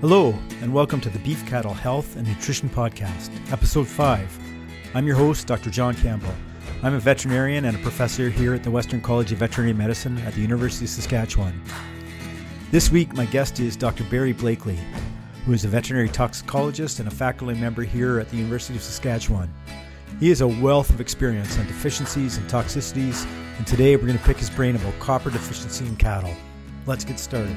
Hello, and welcome to the Beef Cattle Health and Nutrition Podcast, Episode 5. I'm your host, Dr. John Campbell. I'm a veterinarian and a professor here at the Western College of Veterinary Medicine at the University of Saskatchewan. This week, my guest is Dr. Barry Blakley, who is a veterinary toxicologist and a faculty member here at the University of Saskatchewan. He has a wealth of experience on deficiencies and toxicities, and today we're going to pick his brain about copper deficiency in cattle. Let's get started.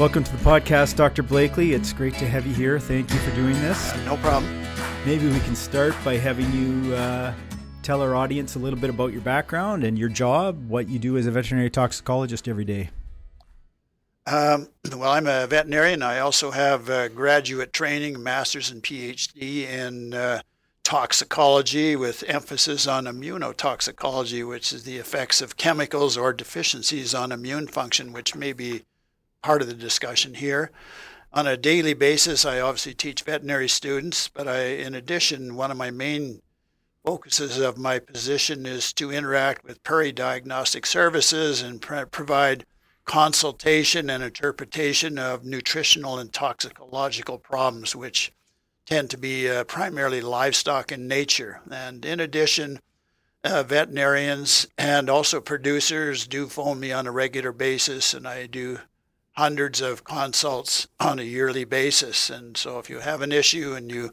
Welcome to the podcast, Dr. Blakley. It's great to have you here. Thank you for doing this. No problem. Maybe we can start by having you uh, tell our audience a little bit about your background and your job, what you do as a veterinary toxicologist every day. Um, well, I'm a veterinarian. I also have graduate training, master's and PhD in uh, toxicology with emphasis on immunotoxicology, which is the effects of chemicals or deficiencies on immune function, which may be part of the discussion here. On a daily basis, I obviously teach veterinary students, but I, in addition, one of my main focuses of my position is to interact with Prairie Diagnostic Services and pr- provide consultation and interpretation of nutritional and toxicological problems, which tend to be uh, primarily livestock in nature. And in addition, uh, veterinarians and also producers do phone me on a regular basis, and I do hundreds of consults on a yearly basis. And so if you have an issue and you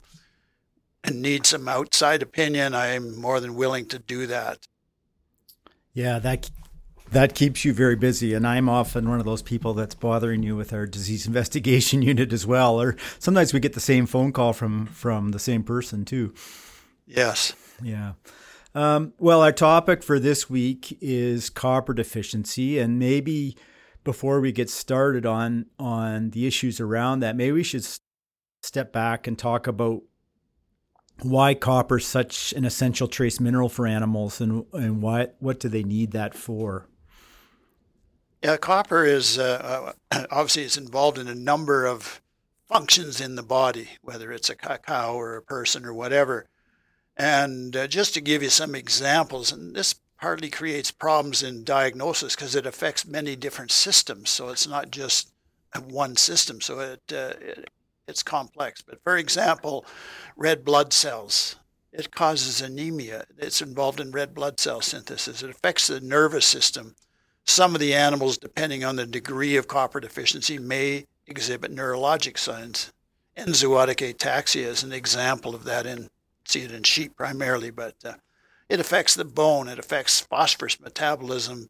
need some outside opinion, I'm more than willing to do that. Yeah, that that keeps you very busy and i'm often one of those people that's bothering you with our disease investigation unit as well or sometimes we get the same phone call from from the same person too yes yeah um, well our topic for this week is copper deficiency and maybe before we get started on on the issues around that, maybe we should step back and talk about why copper is such an essential trace mineral for animals and and what what do they need that for? Yeah, copper is uh, uh obviously it's involved in a number of functions in the body, whether it's a cow or a person or whatever. And uh, just to give you some examples, and this hardly creates problems in diagnosis because it affects many different systems. So it's not just one system. So it, uh, it it's complex. But for example, red blood cells. It causes anemia. It's involved in red blood cell synthesis. It affects the nervous system. Some of the animals, depending on the degree of copper deficiency, may exhibit neurologic signs. Enzootic ataxia is an example of that in see it in sheep primarily, but uh, it affects the bone, it affects phosphorus metabolism,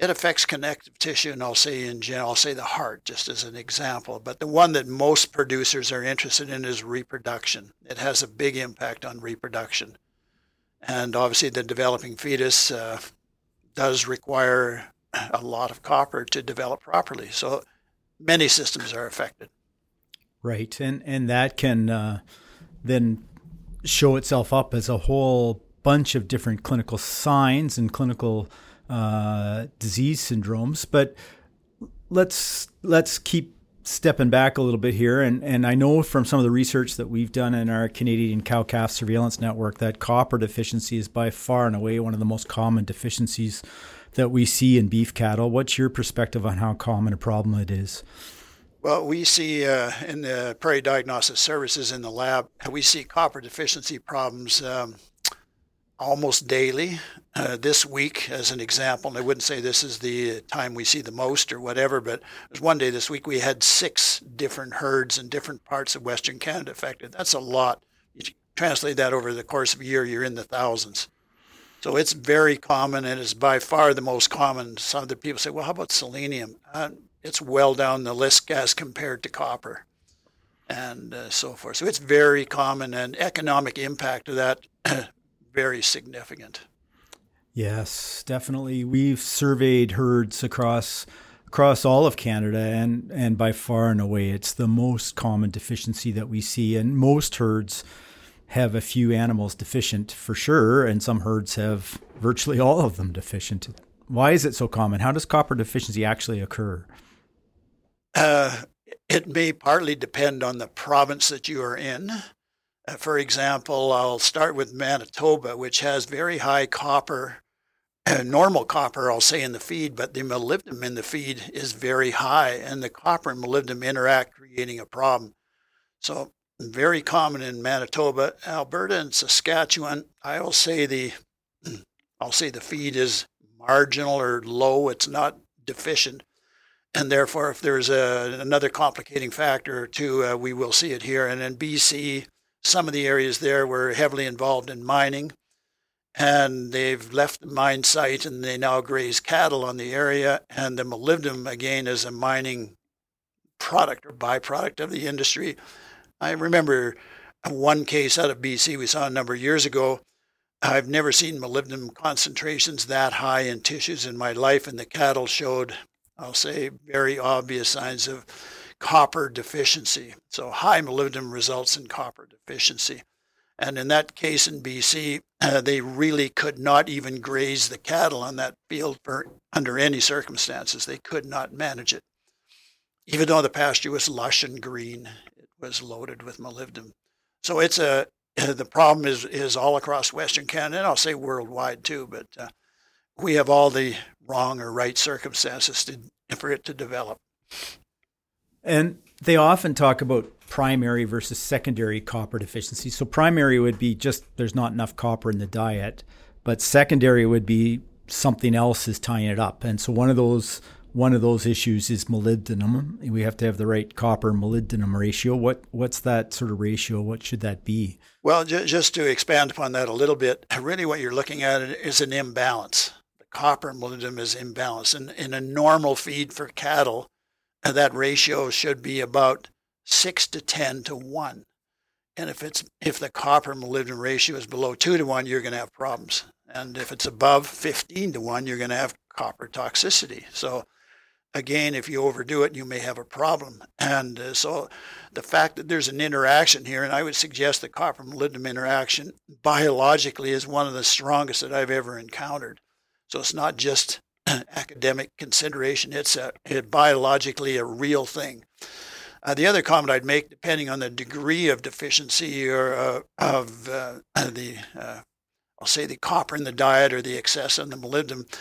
it affects connective tissue, and I'll say in general, I'll say the heart just as an example. But the one that most producers are interested in is reproduction. It has a big impact on reproduction. And obviously, the developing fetus uh, does require a lot of copper to develop properly. So many systems are affected. Right. And, and that can uh, then show itself up as a whole bunch of different clinical signs and clinical uh, disease syndromes. But let's let's keep stepping back a little bit here. And, and I know from some of the research that we've done in our Canadian cow calf surveillance network that copper deficiency is by far and away one of the most common deficiencies that we see in beef cattle. What's your perspective on how common a problem it is? Well, we see uh, in the Prairie Diagnostic Services in the lab, we see copper deficiency problems um, almost daily. Uh, this week, as an example, and I wouldn't say this is the time we see the most or whatever, but there's one day this week we had six different herds in different parts of Western Canada affected. That's a lot. You translate that over the course of a year, you're in the thousands. So it's very common and it's by far the most common. Some other people say, well, how about selenium? Uh, it's well down the list as compared to copper and uh, so forth. So it's very common and economic impact of that very significant. Yes, definitely. We've surveyed herds across across all of Canada, and and by far and away, it's the most common deficiency that we see. And most herds have a few animals deficient for sure, and some herds have virtually all of them deficient. Why is it so common? How does copper deficiency actually occur? Uh, it may partly depend on the province that you are in. For example, I'll start with Manitoba, which has very high copper, uh, normal copper, I'll say, in the feed, but the molybdenum in the feed is very high, and the copper and molybdenum interact, creating a problem. So, very common in Manitoba, Alberta, and Saskatchewan. I will say the, I'll say the feed is marginal or low. It's not deficient, and therefore, if there's a, another complicating factor or two, uh, we will see it here. And in BC, some of the areas there were heavily involved in mining, and they've left the mine site and they now graze cattle on the area. And the molybdenum, again, is a mining product or byproduct of the industry. I remember one case out of BC we saw a number of years ago. I've never seen molybdenum concentrations that high in tissues in my life, and the cattle showed I'll say, very obvious signs of copper deficiency. So high molybdenum results in copper deficiency. And in that case in BC, uh, they really could not even graze the cattle on that field for, under any circumstances. They could not manage it. Even though the pasture was lush and green, it was loaded with molybdenum. So it's a the problem is is all across Western Canada, and I'll say worldwide too. But uh, we have all the wrong or right circumstances to, for it to develop. And they often talk about primary versus secondary copper deficiency. So primary would be just there's not enough copper in the diet, but secondary would be something else is tying it up. And so one of those one of those issues is molybdenum. We have to have the right copper molybdenum ratio. What what's that sort of ratio? What should that be? Well, just to expand upon that a little bit, really what you're looking at is an imbalance The copper molybdenum is imbalanced. And in a normal feed for cattle, that ratio should be about six to ten to one. And if it's if the copper molybdenum ratio is below two to one, you're going to have problems. And if it's above 15 to one, you're going to have copper toxicity. So again, if you overdo it, you may have a problem. And uh, so the fact that there's an interaction here, and I would suggest the copper molybdenum interaction biologically is one of the strongest that I've ever encountered. So it's not just academic consideration, it's a, biologically a real thing. Uh, the other comment I'd make, depending on the degree of deficiency or uh, of uh, the, uh, I'll say the copper in the diet or the excess in the molybdenum,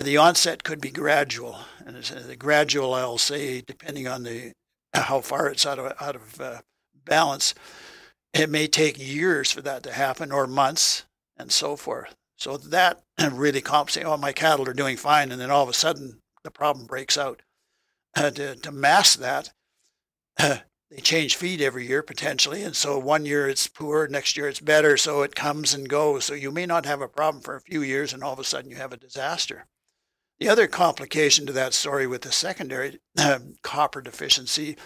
the onset could be gradual. And the gradual, I'll say, depending on the how far it's out of out of uh, balance, it may take years for that to happen, or months, and so forth. So that really compensates. Oh, my cattle are doing fine, and then all of a sudden the problem breaks out. Uh, to, to mask that, uh, they change feed every year potentially, and so one year it's poor, next year it's better. So it comes and goes. So you may not have a problem for a few years, and all of a sudden you have a disaster. The other complication to that story with the secondary uh, copper deficiency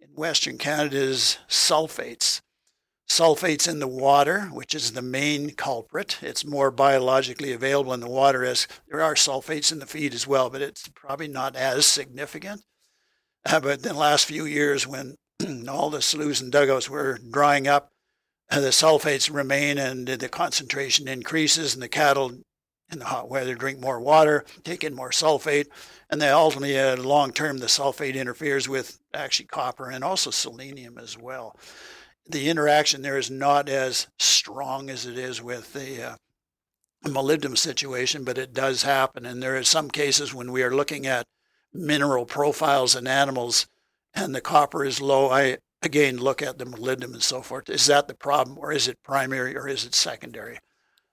in Western Canada is sulfates sulfates in the water, which is the main culprit. It's more biologically available in the water as there are sulfates in the feed as well, but it's probably not as significant. Uh, but the last few years, when all the sloughs and dugouts were drying up, uh, the sulfates remain and the concentration increases, and the cattle in the hot weather drink more water, take in more sulfate, and then ultimately, uh, long term, the sulfate interferes with actually copper and also selenium as well the interaction there is not as strong as it is with the uh, molybdenum situation, but it does happen. And there are some cases when we are looking at mineral profiles in animals and the copper is low. I again look at the molybdenum and so forth. Is that the problem, or is it primary, or is it secondary?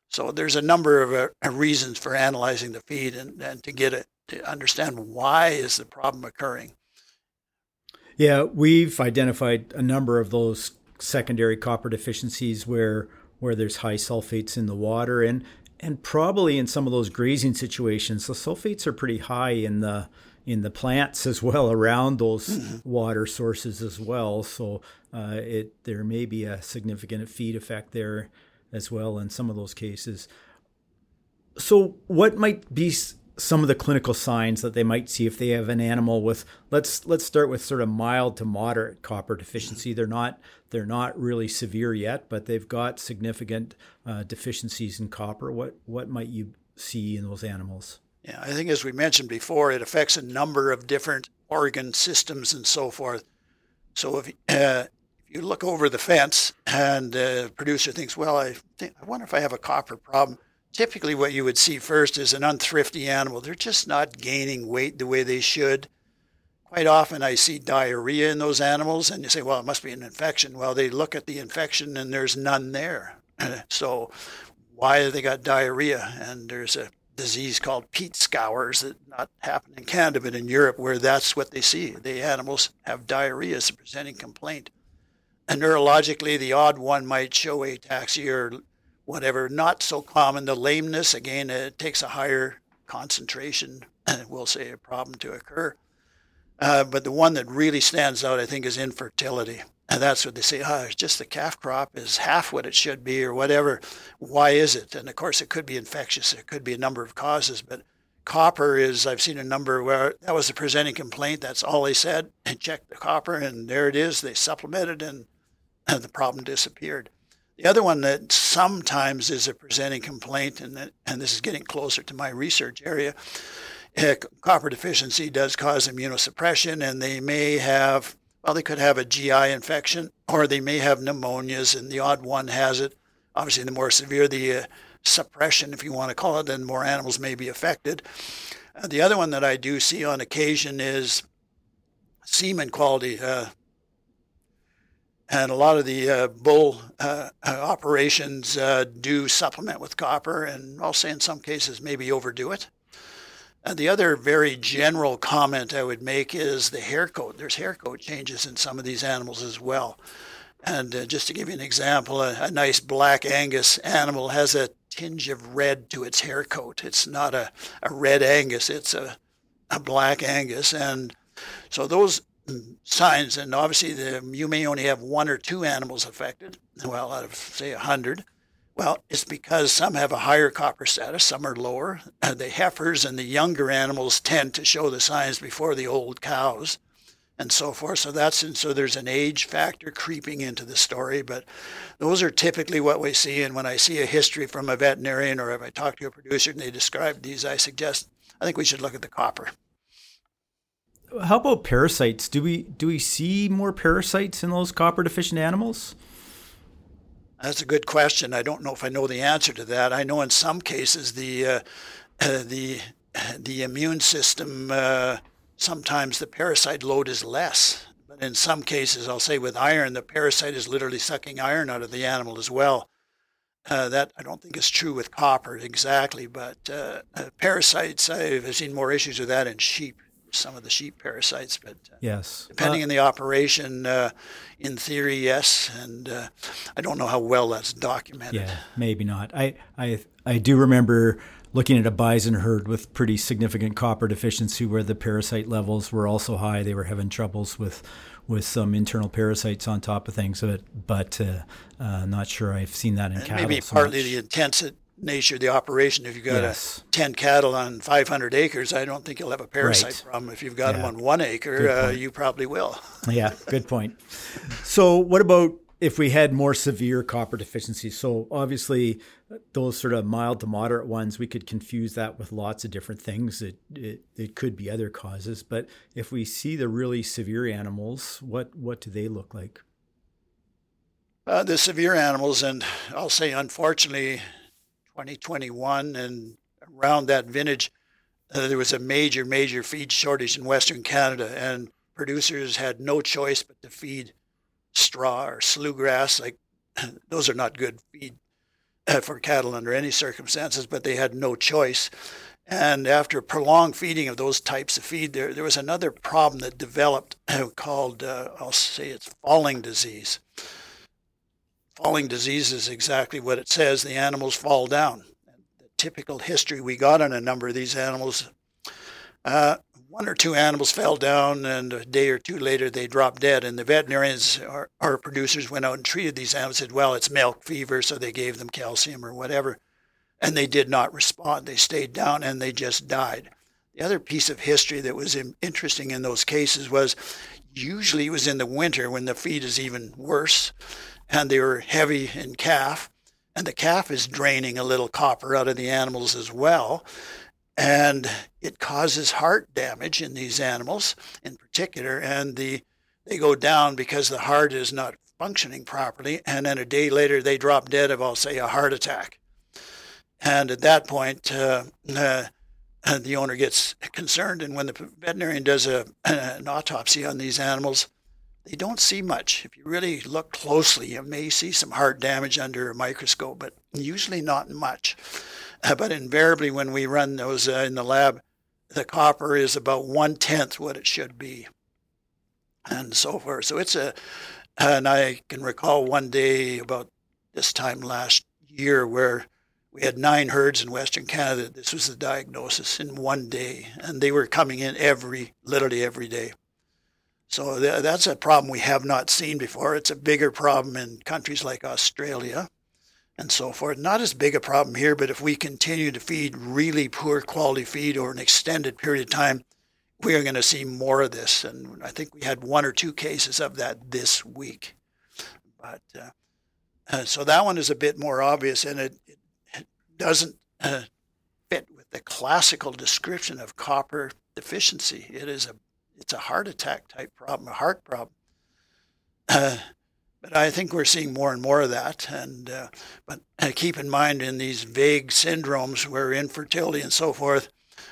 So there's a number of uh, reasons for analyzing the feed and, and to get it to understand why is the problem occurring. Yeah, we've identified a number of those secondary copper deficiencies where where there's high sulfates in the water. And and probably in some of those grazing situations the sulfates are pretty high in the in the plants as well around those mm-hmm. water sources as well. So uh, it there may be a significant feed effect there as well in some of those cases. So what might be some of the clinical signs that they might see if they have an animal with let's let's start with sort of mild to moderate copper deficiency. They're not they're not really severe yet but they've got significant uh, deficiencies in copper. What what might you see in those animals? Yeah i think as we mentioned before it affects a number of different organ systems and so forth. So if uh, you look over the fence and the producer thinks, well, I think I wonder if I have a copper problem. Typically, what you would see first is an unthrifty animal. They're just not gaining weight the way they should. Quite often, I see diarrhea in those animals, and you say, well, it must be an infection. Well, they look at the infection and there's none there. so, why have they got diarrhea? And there's a disease called peat scours that not happen in Canada, but in Europe, where that's what they see. The animals have diarrhea as a presenting complaint. And neurologically, the odd one might show ataxia or whatever. Not so common. The lameness, again, it takes a higher concentration, we'll say, a problem to occur. Uh, but the one that really stands out, I think, is infertility. And that's what they say, oh, it's just the calf crop is half what it should be or whatever. Why is it? And of course, it could be infectious. It could be a number of causes. But copper is, I've seen a number where that was the presenting complaint. That's all they said. And checked the copper, and there it is. They supplemented, and, and the problem disappeared. The other one that sometimes is a presenting complaint, and, and this is getting closer to my research area, uh, copper deficiency does cause immunosuppression, and they may have well, they could have a GI infection or they may have pneumonias, and the odd one has it. Obviously, the more severe the uh, suppression, if you want to call it, then more animals may be affected. Uh, the other one that I do see on occasion is semen quality. Uh, and a lot of the uh, bull uh, uh, operations do supplement with copper, and I'll say in some cases maybe overdo it. And the other very general comment I would make is the hair coat. There's hair coat changes in some of these animals as well. And uh, just to give you an example, a, a, nice black Angus animal has a tinge of red to its hair coat. It's not a, a red Angus, it's a, a black Angus. And so those signs, and obviously the, you may only have one or two animals affected, well, out of say a hundred. Well, it's because some have a higher copper status, some are lower. Uh, the heifers and the younger animals tend to show the signs before the old cows and so forth. So that's and so there's an age factor creeping into the story, but those are typically what we see. And when I see a history from a veterinarian or if I talk to a producer and they describe these, I suggest I think we should look at the copper. How about parasites? Do we do we see more parasites in those copper deficient animals? That's a good question. I don't know if I know the answer to that. I know in some cases the uh, the the immune system uh, sometimes the parasite load is less, but in some cases, I'll say with iron, the parasite is literally sucking iron out of the animal as well. Uh, that I don't think is true with copper exactly, but uh, uh, parasites I've seen more issues with that in sheep some of the sheep parasites. But uh, yes, depending uh, on the operation, uh, in theory, yes. And uh, I don't know how well that's documented. Yeah, maybe not. I I I do remember looking at a bison herd with pretty significant copper deficiency, where the parasite levels were also high. They were having troubles with with some internal parasites on top of things, but but uh, uh, not sure I've seen that in and cattle. Maybe partly the intense nature of the operation. If you've got yes. a 10 cattle on 500 acres, I don't think you'll have a parasite right. problem. If you've got yeah. them on one acre, uh, you probably will. yeah, good point. So, what about if we had more severe copper deficiency? So, obviously, those sort of mild to moderate ones, we could confuse that with lots of different things. It, it, it could be other causes. But if we see the really severe animals, what, what do they look like? Uh, the severe animals, and I'll say unfortunately, 2021 and around that vintage, uh, there was a major, major feed shortage in Western Canada, and producers had no choice but to feed straw or slough grass. Like those are not good feed uh, for cattle under any circumstances, but they had no choice. And after prolonged feeding of those types of feed, there, there was another problem that developed called, uh, I'll say it's falling disease falling disease is exactly what it says. The animals fall down. The typical history we got on a number of these animals, uh, one or two animals fell down, and a day or two later they dropped dead. And the veterinarians, our, our producers, went out and treated these animals. Said, "Well, it's milk fever," so they gave them calcium or whatever, and they did not respond. They stayed down and they just died. The other piece of history that was interesting in those cases was usually it was in the winter when the feed is even worse and they were heavy in calf. And the calf is draining a little copper out of the animals as well. And it causes heart damage in these animals in particular. And the they go down because the heart is not functioning properly, and then a day later they drop dead of, I'll say, a heart attack. And at that point, uh, uh, the owner gets concerned, and when the veterinarian does a, an autopsy on these animals, they don't see much. If you really look closely, you may see some heart damage under a microscope, but usually not much. Uh, but invariably, when we run those uh, in the lab, the copper is about one tenth what it should be, and so forth. So it's a, and I can recall one day about this time last year where we had nine herds in Western Canada. This was the diagnosis in one day, and they were coming in every, literally every day. So th- that's a problem we have not seen before. It's a bigger problem in countries like Australia and so forth. Not as big a problem here, but if we continue to feed really poor quality feed over an extended period of time, we are going to see more of this. And I think we had one or two cases of that this week. But uh, uh, so that one is a bit more obvious, and it, it doesn't uh, fit with the classical description of copper deficiency. It is a it's a heart attack type problem, a heart problem. Uh, but I think we're seeing more and more of that. And uh, but uh, keep in mind in these vague syndromes where infertility and so forth,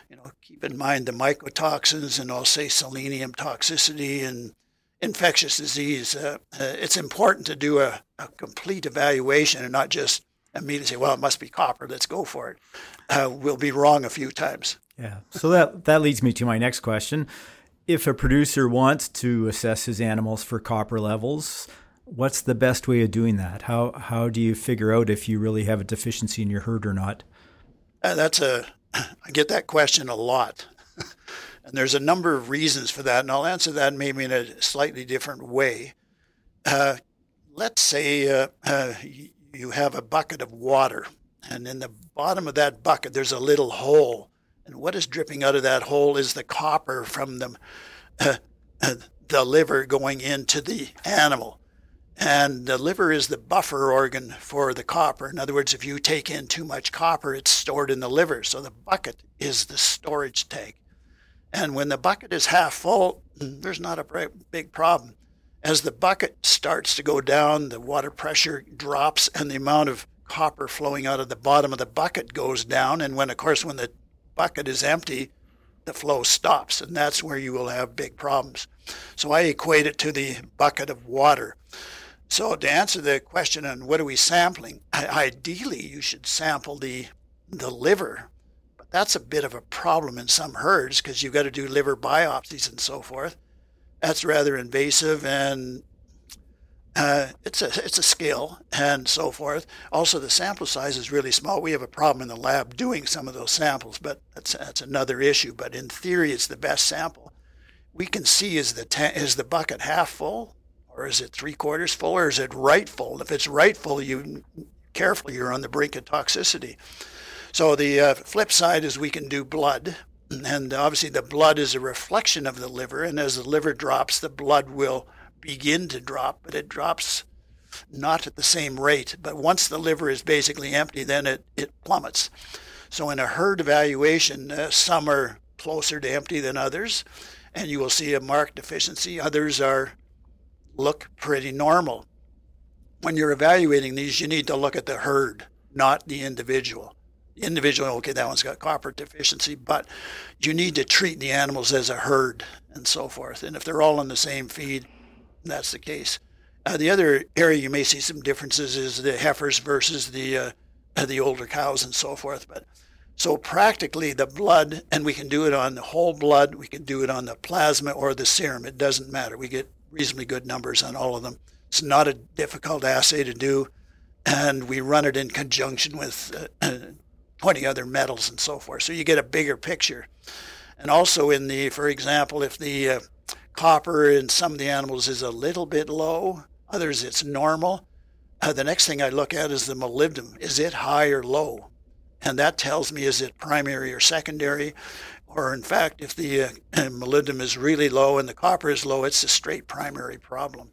you know, keep in mind the mycotoxins and I'll say selenium toxicity and infectious disease. Uh, uh, it's important to do a, a, complete evaluation and not just immediately say, "Well, it must be copper. Let's go for it." Uh, we'll be wrong a few times. Yeah. So that that leads me to my next question. If a producer wants to assess his animals for copper levels, what's the best way of doing that? How how do you figure out if you really have a deficiency in your herd or not? Uh, that's a I get that question a lot. and there's a number of reasons for that, and I'll answer that maybe in a slightly different way. Uh, let's say uh, uh, you have a bucket of water, and in the bottom of that bucket, there's a little hole. And what is dripping out of that hole is the copper from the, uh, the liver going into the animal. And the liver is the buffer organ for the copper. In other words, if you take in too much copper, it's stored in the liver. So the bucket is the storage tank. And when the bucket is half full, there's not a big problem. As the bucket starts to go down, the water pressure drops and the amount of copper flowing out of the bottom of the bucket goes down. And when, of course, when the bucket is empty, the flow stops, and that's where you will have big problems. So I equate it to the bucket of water. So to answer the question on what are we sampling, ideally you should sample the the liver, but that's a bit of a problem in some herds because you've got to do liver biopsies and so forth. That's rather invasive and uh, it's a it's a skill and so forth. Also, the sample size is really small. We have a problem in the lab doing some of those samples, but that's that's another issue. But in theory, it's the best sample. We can see is the ta- is the bucket half full or is it three quarters full, or is it right full? If it's right full, you carefully you're on the brink of toxicity. So the uh, flip side is we can do blood, and obviously the blood is a reflection of the liver, and as the liver drops, the blood will begin to drop, but it drops not at the same rate. But once the liver is basically empty, then it, it plummets. So in a herd evaluation, uh, some are closer to empty than others, and you will see a marked deficiency. Others are look pretty normal. When you're evaluating these, you need to look at the herd, not the individual. The individual, okay, that one's got copper deficiency, but you need to treat the animals as a herd and so forth. And if they're all on the same feed, that's the case. Uh, the other area you may see some differences is the heifers versus the uh, the older cows and so forth. But so practically the blood, and we can do it on the whole blood, we can do it on the plasma or the serum. It doesn't matter. We get reasonably good numbers on all of them. It's not a difficult assay to do, and we run it in conjunction with uh, 20 other metals and so forth. So you get a bigger picture. And also in the, for example, if the uh, copper in some of the animals is a little bit low, others it's normal. Uh, the next thing I look at is the molybdenum. Is it high or low? And that tells me is it primary or secondary? or in fact, if the uh, molybdenum is really low and the copper is low, it's a straight primary problem.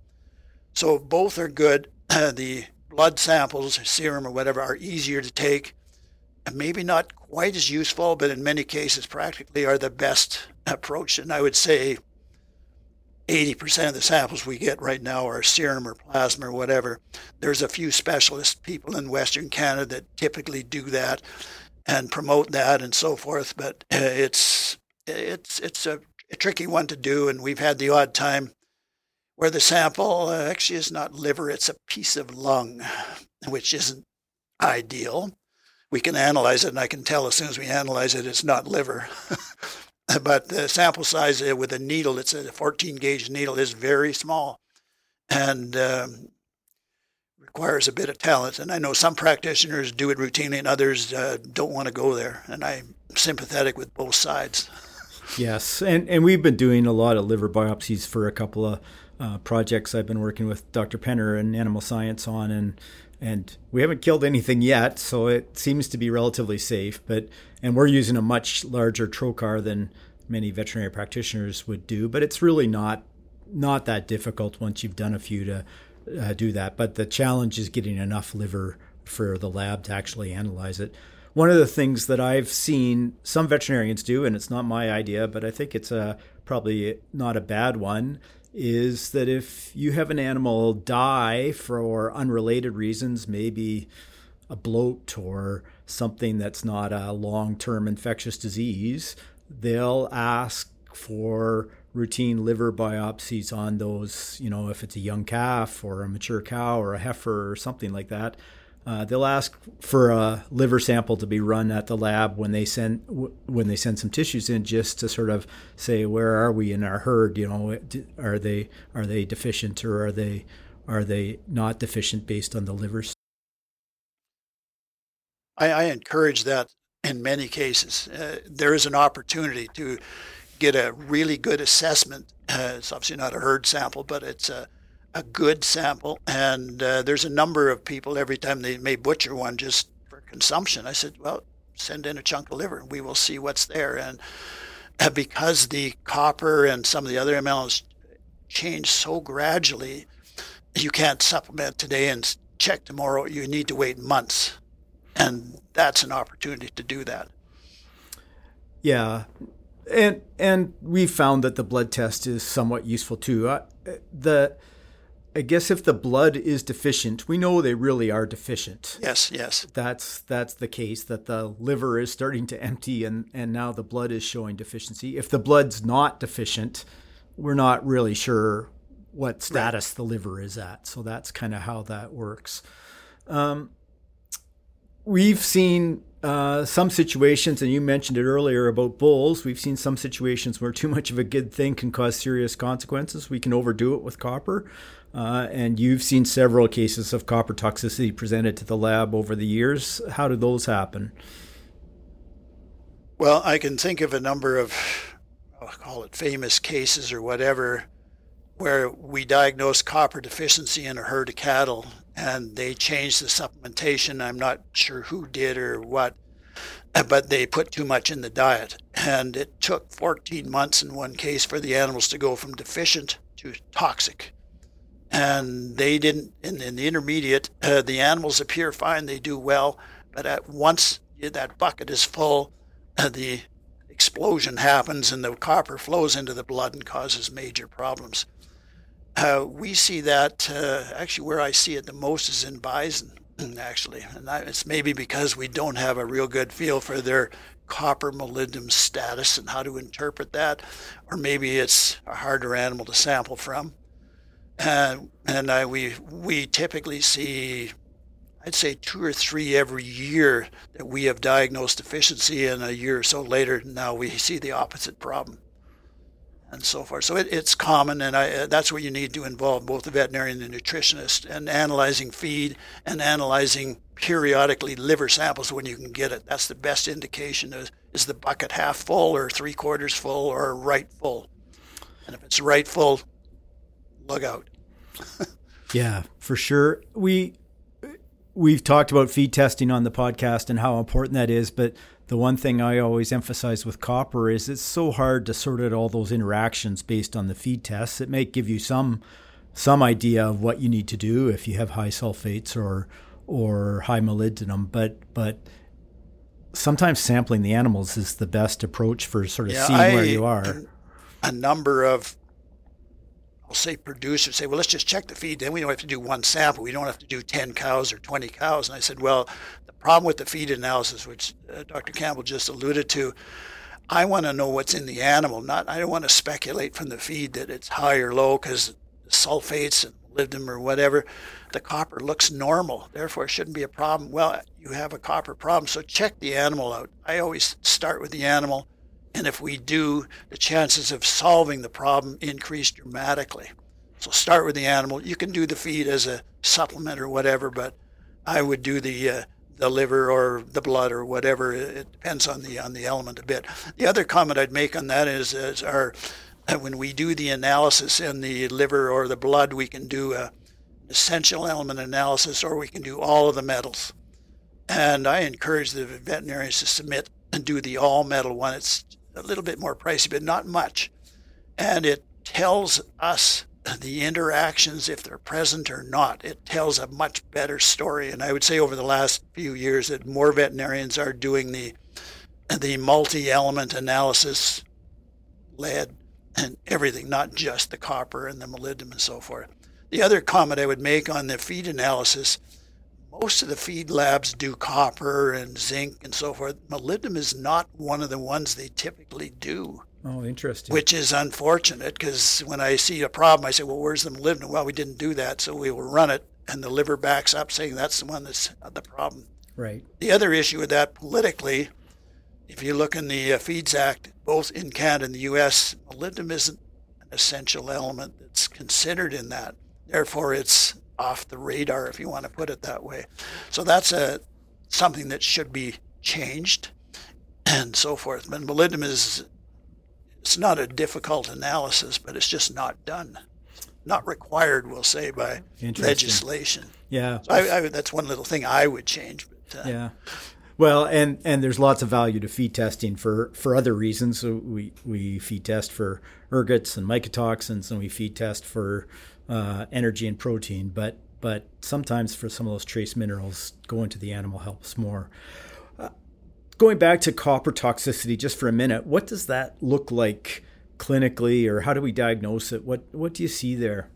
So both are good. the blood samples, serum or whatever, are easier to take. Maybe not quite as useful, but in many cases, practically are the best approach. And I would say 80% of the samples we get right now are serum or plasma or whatever. There's a few specialist people in Western Canada that typically do that and promote that and so forth, but uh, it's it's it's a, a tricky one to do, and we've had the odd time where the sample uh, actually is not liver, it's a piece of lung, which isn't ideal. We can analyze it, and I can tell as soon as we analyze it, it's not liver. but the sample size with a needle, it's a 14 gauge needle, is very small and um, requires a bit of talent. And I know some practitioners do it routinely, and others uh, don't want to go there. And I'm sympathetic with both sides. Yes, and and we've been doing a lot of liver biopsies for a couple of uh, projects I've been working with Dr. Penner and Animal Science on, and and we haven't killed anything yet, so it seems to be relatively safe. But and we're using a much larger trocar than many veterinary practitioners would do, but it's really not not that difficult once you've done a few to uh, do that. But the challenge is getting enough liver for the lab to actually analyze it. One of the things that I've seen some veterinarians do, and it's not my idea, but I think it's a probably not a bad one, is that if you have an animal die for unrelated reasons, maybe a bloat or something that's not a long term infectious disease, they'll ask for routine liver biopsies on those, you know, if it's a young calf or a mature cow or a heifer or something like that. Uh, they'll ask for a liver sample to be run at the lab when they send when they send some tissues in, just to sort of say where are we in our herd? You know, are they are they deficient or are they are they not deficient based on the livers? I, I encourage that in many cases. Uh, there is an opportunity to get a really good assessment. Uh, it's obviously not a herd sample, but it's a a good sample. And uh, there's a number of people every time they may butcher one just for consumption. I said, well, send in a chunk of liver and we will see what's there. And uh, because the copper and some of the other MLs change so gradually, you can't supplement today and check tomorrow. You need to wait months. And that's an opportunity to do that. Yeah. And and we found that the blood test is somewhat useful too. Uh, the I guess if the blood is deficient, we know they really are deficient. Yes, yes. That's that's the case that the liver is starting to empty and and now the blood is showing deficiency. If the blood's not deficient, we're not really sure what status right. the liver is at. So that's kind of how that works. Um, we've seen uh, some situations, and you mentioned it earlier about bulls. We've seen some situations where too much of a good thing can cause serious consequences. We can overdo it with copper. Uh, and you've seen several cases of copper toxicity presented to the lab over the years. How do those happen? Well, I can think of a number of, I'll call it famous cases or whatever, where we diagnosed copper deficiency in a herd of cattle and they changed the supplementation. I'm not sure who did or what, but they put too much in the diet. And it took 14 months in one case for the animals to go from deficient to toxic and they didn't in, the intermediate uh, the animals appear fine they do well but at once that bucket is full uh, the explosion happens and the copper flows into the blood and causes major problems. Uh, we see that uh, actually where i see it the most is in bison actually and it's maybe because we don't have a real good feel for their copper molybdenum status and how to interpret that or maybe it's a harder animal to sample from and and I, we we typically see, I'd say two or three every year that we have diagnosed deficiency, and a year or so later, now we see the opposite problem, and so forth. So it, it's common, and I, that's where you need to involve both the veterinarian and the nutritionist, and analyzing feed and analyzing periodically liver samples when you can get it. That's the best indication. Is the bucket half full, or three quarters full, or right full? And if it's right full, look out. yeah, for sure. We we've talked about feed testing on the podcast and how important that is, but the one thing I always emphasize with copper is it's so hard to sort out all those interactions based on the feed tests. It may give you some some idea of what you need to do if you have high sulfates or or high molybdenum, but but sometimes sampling the animals is the best approach for sort of yeah, seeing I, where you are. A number of I'll say producers say, well, let's just check the feed. Then we don't have to do one sample. We don't have to do 10 cows or 20 cows. And I said, well, the problem with the feed analysis, which uh, Dr. Campbell just alluded to, I want to know what's in the animal. Not I don't want to speculate from the feed that it's high or low because sulfates and molybdenum or whatever. The copper looks normal, therefore it shouldn't be a problem. Well, you have a copper problem, so check the animal out. I always start with the animal and if we do, the chances of solving the problem increase dramatically. So start with the animal. You can do the feed as a supplement or whatever, but I would do the uh, the liver or the blood or whatever. It depends on the on the element a bit. The other comment I'd make on that is, is our when we do the analysis in the liver or the blood, we can do a essential element analysis or we can do all of the metals. And I encourage the veterinarians to submit and do the all metal one. It's a little bit more pricey, but not much. And it tells us the interactions, if they're present or not. It tells a much better story. And I would say over the last few years that more veterinarians are doing the the multi-element analysis, lead and everything, not just the copper and the molybdenum and so forth. The other comment I would make on the feed analysis most of the feed labs do copper and zinc and so forth. Molybdenum is not one of the ones they typically do. Oh, interesting. Which is unfortunate because when I see a problem, I say, well, where's the molybdenum? Well, we didn't do that, so we will run it. And the liver backs up saying that's the one that's the problem. Right. The other issue with that politically, if you look in the uh, Feeds Act, both in Canada and the U.S., molybdenum isn't an essential element that's considered in that. Therefore, it's off the radar, if you want to put it that way. So that's a something that should be changed and so forth. But molybdenum is it's not a difficult analysis, but it's just not done, not required, we'll say, by legislation. Yeah, so I, I, that's one little thing I would change. But, uh, yeah. Well, and, and there's lots of value to feed testing for, for other reasons. So we, we feed test for ergots and mycotoxins, and we feed test for uh, energy and protein, but but sometimes for some of those trace minerals, going to the animal helps more. Uh, going back to copper toxicity just for a minute, what does that look like clinically, or how do we diagnose it? What what do you see there?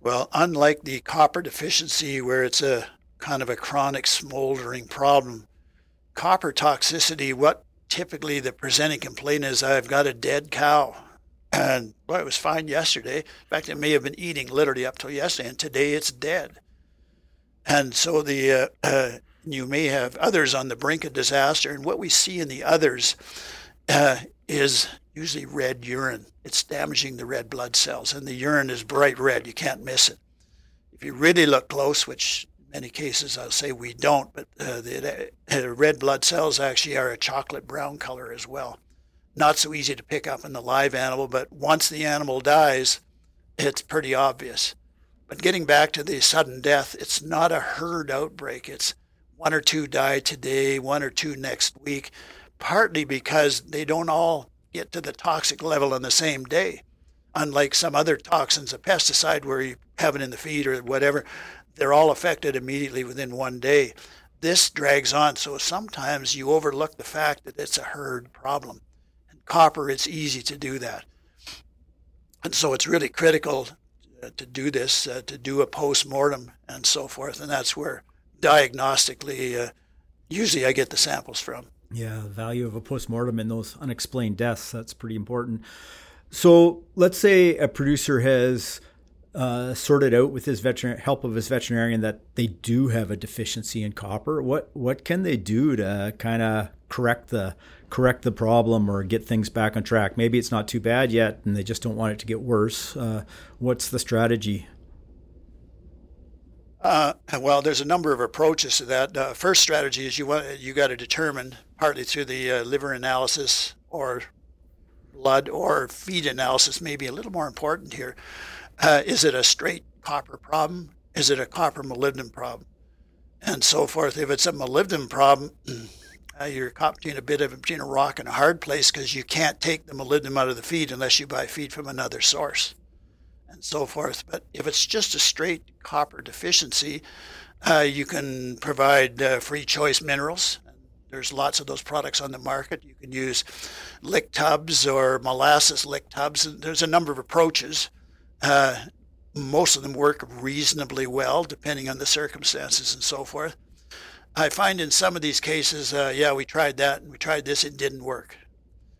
Well, unlike the copper deficiency, where it's a kind of a chronic smoldering problem, copper toxicity, what typically the presenting complaint is I've got a dead cow. And boy, it was fine yesterday. In fact, it may have been eating literally up till yesterday, and today it's dead. And so the uh, uh, you may have others on the brink of disaster, and what we see in the others uh, is usually red urine. It's damaging the red blood cells, and the urine is bright red. You can't miss it. If you really look close, which in many cases I'll say we don't, but uh, the, the red blood cells actually are a chocolate brown color as well not so easy to pick up in the live animal, but once the animal dies, it's pretty obvious. But getting back to the sudden death, it's not a herd outbreak. It's one or two die today, one or two next week, partly because they don't all get to the toxic level on the same day. Unlike some other toxins, a pesticide where you have it in the feed or whatever, they're all affected immediately within one day. This drags on, so sometimes you overlook the fact that it's a herd problem copper, it's easy to do that. And so it's really critical uh, to do this, uh, to do a post mortem and so forth. And that's where diagnostically, uh, usually I get the samples from. Yeah, the value of a post mortem in those unexplained deaths, that's pretty important. So let's say a producer has uh, sorted out with his veteran help of his veterinarian that they do have a deficiency in copper. What what can they do to kind of correct the correct the problem or get things back on track. Maybe it's not too bad yet, and they just don't want it to get worse. Uh, what's the strategy? Uh, well, there's a number of approaches to that. Uh, first strategy is you want you got to determine partly through the uh, liver analysis or blood or feed analysis, maybe a little more important here. Uh, is it a straight copper problem? Is it a copper molybdenum problem? And so forth. If it's a molybdenum problem, uh, you're caught between a bit of between a rock and a hard place because you can't take the molybdenum out of the feed unless you buy feed from another source, and so forth. But if it's just a straight copper deficiency, uh, you can provide uh, free choice minerals. There's lots of those products on the market. You can use lick tubs or molasses lick tubs. And there's a number of approaches. Uh, most of them work reasonably well, depending on the circumstances and so forth. I find in some of these cases, uh, yeah, we tried that and we tried this, it didn't work.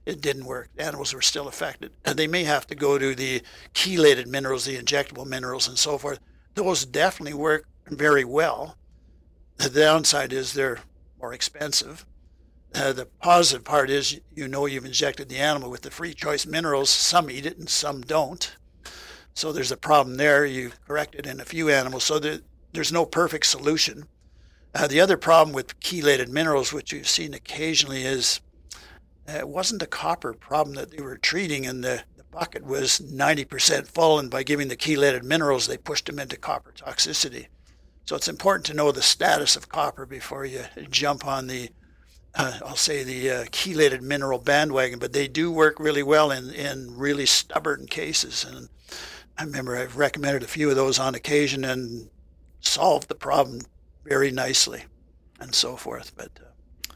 It didn't work. Animals were still affected. And they may have to go to the chelated minerals, the injectable minerals, and so forth. Those definitely work very well. The downside is they're more expensive. Uh, the positive part is you know you've injected the animal with the free choice minerals. Some eat it and some don't. So there's a problem there. You correct it in a few animals. So there, there's no perfect solution. Uh, the other problem with chelated minerals, which you've seen occasionally, is uh, it wasn't a copper problem that they were treating, and the, the bucket was 90% full. And by giving the chelated minerals, they pushed them into copper toxicity. So it's important to know the status of copper before you jump on the, uh, I'll say, the uh, chelated mineral bandwagon. But they do work really well in, in really stubborn cases. And I remember I've recommended a few of those on occasion and solved the problem very nicely and so forth. But uh,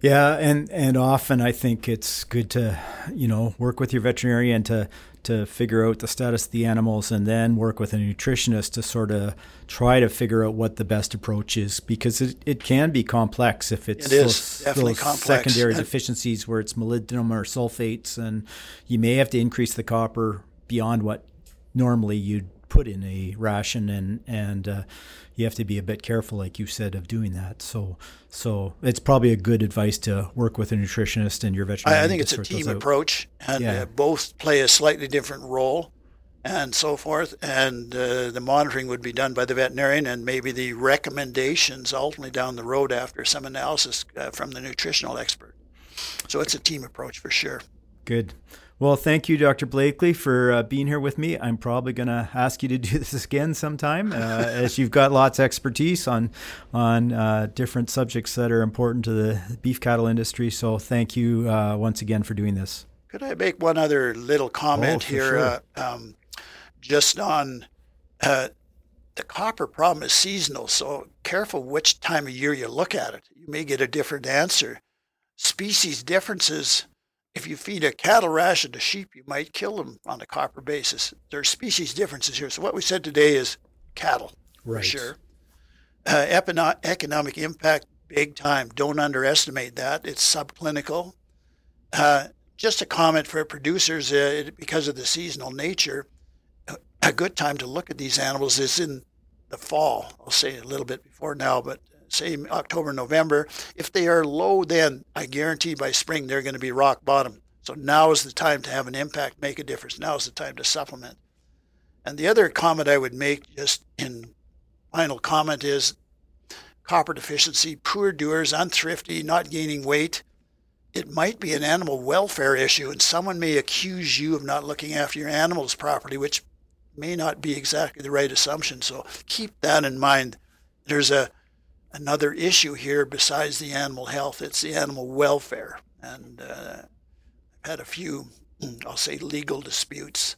yeah, and and often I think it's good to you know work with your veterinarian to to figure out the status of the animals and then work with a nutritionist to sort of try to figure out what the best approach is because it, it can be complex if it's it is those, those complex. secondary deficiencies where it's molybdenum or sulfates and you may have to increase the copper beyond what normally you'd put in a ration and and uh, you have to be a bit careful, like you said, of doing that. So, so it's probably a good advice to work with a nutritionist and your veterinarian. I think it's a team approach, and yeah. uh, both play a slightly different role, and so forth. And uh, the monitoring would be done by the veterinarian, and maybe the recommendations ultimately down the road after some analysis uh, from the nutritional expert. So it's a team approach for sure. Good. Well, thank you, Dr. Blakley, for uh, being here with me. I'm probably going to ask you to do this again sometime, uh, as you've got lots of expertise on on uh, different subjects that are important to the beef cattle industry. So, thank you uh, once again for doing this. Could I make one other little comment oh, here, sure. Uh, um, just on uh, the copper problem is seasonal, so careful which time of year you look at it. You may get a different answer. Species differences if you feed a cattle ration to sheep, you might kill them on a copper basis. There are species differences here. So what we said today is cattle, right. for sure. Uh, economic impact, big time. Don't underestimate that. It's subclinical. Uh, just a comment for producers, uh, because of the seasonal nature, a good time to look at these animals is in the fall. I'll say a little bit before now, but say October, November. If they are low, then I guarantee by spring they're going to be rock bottom. So now is the time to have an impact, make a difference. Now is the time to supplement. And the other comment I would make, just in final comment, is copper deficiency, poor doers, unthrifty, not gaining weight. It might be an animal welfare issue, and someone may accuse you of not looking after your animals properly, which may not be exactly the right assumption. So keep that in mind. There's a another issue here besides the animal health. It's the animal welfare. And uh, I've had a few, I'll say, legal disputes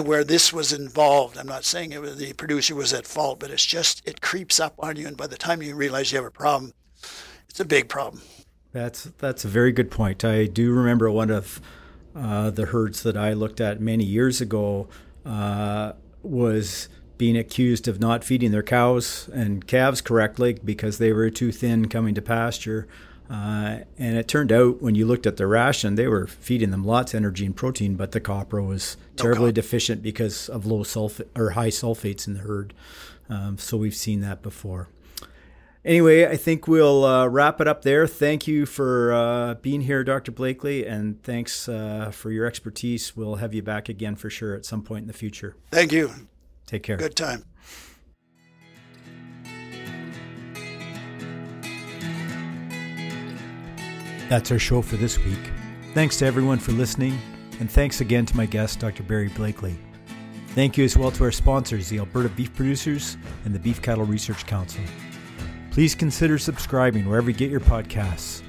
where this was involved. I'm not saying was, the producer was at fault, but it's just, it creeps up on you. And by the time you realize you have a problem, it's a big problem. That's, that's a very good point. I do remember one of uh, the herds that I looked at many years ago uh, was being accused of not feeding their cows and calves correctly because they were too thin coming to pasture. Uh, and it turned out when you looked at the ration, they were feeding them lots of energy and protein, but the copper was terribly no deficient because of low sulfate or high sulfates in the herd. Um, so we've seen that before. Anyway, I think we'll uh, wrap it up there. Thank you for uh, being here, Dr. Blakley, and thanks uh, for your expertise. We'll have you back again for sure at some point in the future. Thank you. Take care. Good time. That's our show for this week. Thanks to everyone for listening, and thanks again to my guest, Dr. Barry Blakley. Thank you as well to our sponsors, the Alberta Beef Producers and the Beef Cattle Research Council. Please consider subscribing wherever you get your podcasts.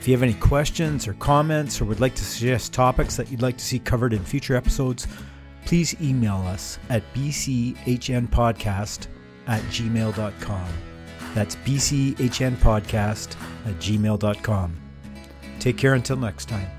If you have any questions or comments or would like to suggest topics that you'd like to see covered in future episodes, please email us at bchnpodcast at gmail.com. That's bchnpodcast at gmail.com. Take care until next time.